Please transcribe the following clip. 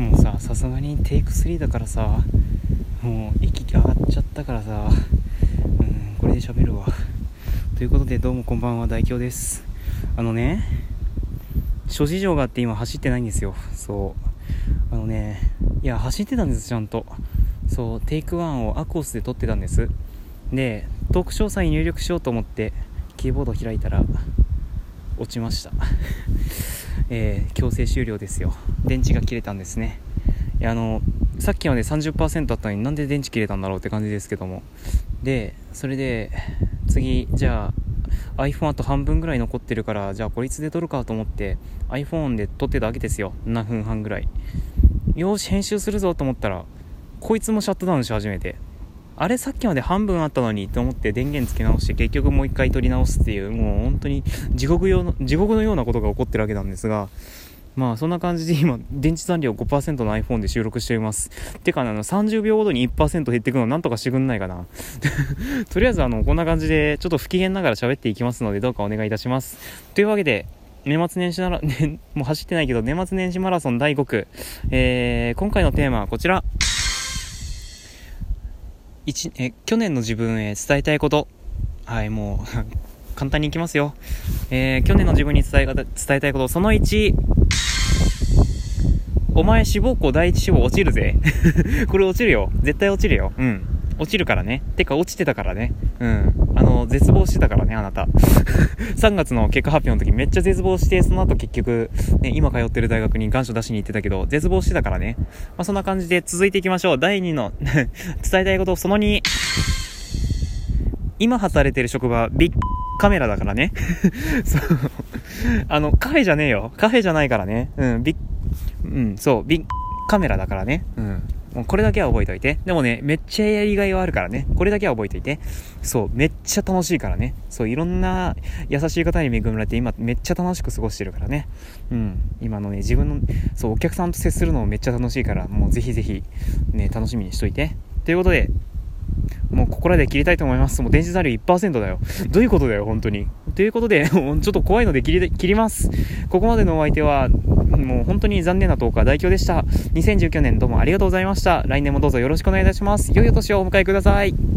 もうささすがにテイク3だからさもう息上がっちゃったからさうんこれで喋るわ。ということでどうもこんばんは大京です。あのね諸事情があって今走ってないんですよ。そう。あのねいや走ってたんですちゃんと。そうテイク1をアコースで撮ってたんです。でトーク詳細入力しようと思ってキーボード開いたら落ちました。えー、強制終了ですよ。電池が切れたんですね。いやあのさっきまで30%だったのになんで電池切れたんだろうって感じですけども。でそれで次じゃあ iPhone あと半分ぐらい残ってるからじゃあこいつで撮るかと思って iPhone で撮ってたわけですよ。7分半ぐらい。よし編集するぞと思ったらこいつもシャットダウンし始めて。あれさっきまで半分あったのにと思って電源つけ直して結局もう一回取り直すっていうもう本当に地獄用の地獄のようなことが起こってるわけなんですがまあそんな感じで今電池残量5%の iPhone で収録しております。てかあの30秒ごとに1%減っていくのなんとかしてくんないかな。とりあえずあのこんな感じでちょっと不機嫌ながら喋っていきますのでどうかお願いいたします。というわけで年末年始なら、ね、もう走ってないけど年末年始マラソン第5区、えー、今回のテーマはこちら。一え去年の自分へ伝えたいこと。はいもう 簡単にいきますよ、えー、去年の自分に伝え伝えたいこと。その1お前志望校第一志望落ちるぜ。これ落ちるよ。絶対落ちるよ。うん。落ちるからね。てか落ちてたからね。うん。あの、絶望してたからね、あなた。3月の結果発表の時めっちゃ絶望して、その後結局、ね、今通ってる大学に願書出しに行ってたけど、絶望してたからね。まあ、そんな感じで続いていきましょう。第2の 伝えたいことその2。今働いてる職場、ビッカメラだからね。そう。あの、カフェじゃねえよ。カフェじゃないからね。うん、ビッ、うん、そう、ビッカメラだからね。うん。もうこれだけは覚えておいて。でもね、めっちゃやりがいはあるからね。これだけは覚えておいて。そう、めっちゃ楽しいからね。そう、いろんな優しい方に恵まれて、今めっちゃ楽しく過ごしてるからね。うん。今のね、自分の、そう、お客さんと接するのもめっちゃ楽しいから、もうぜひぜひ、ね、楽しみにしといて。ということで、もうここらで切りたいと思います。もう電池残量1%だよ。どういうことだよ、本当に。ということで、ちょっと怖いので切り、切ります。ここまでのお相手は、もう本当に残念な10日代表でした。2019年どうもありがとうございました。来年もどうぞよろしくお願いいたします。良いお年をお迎えください。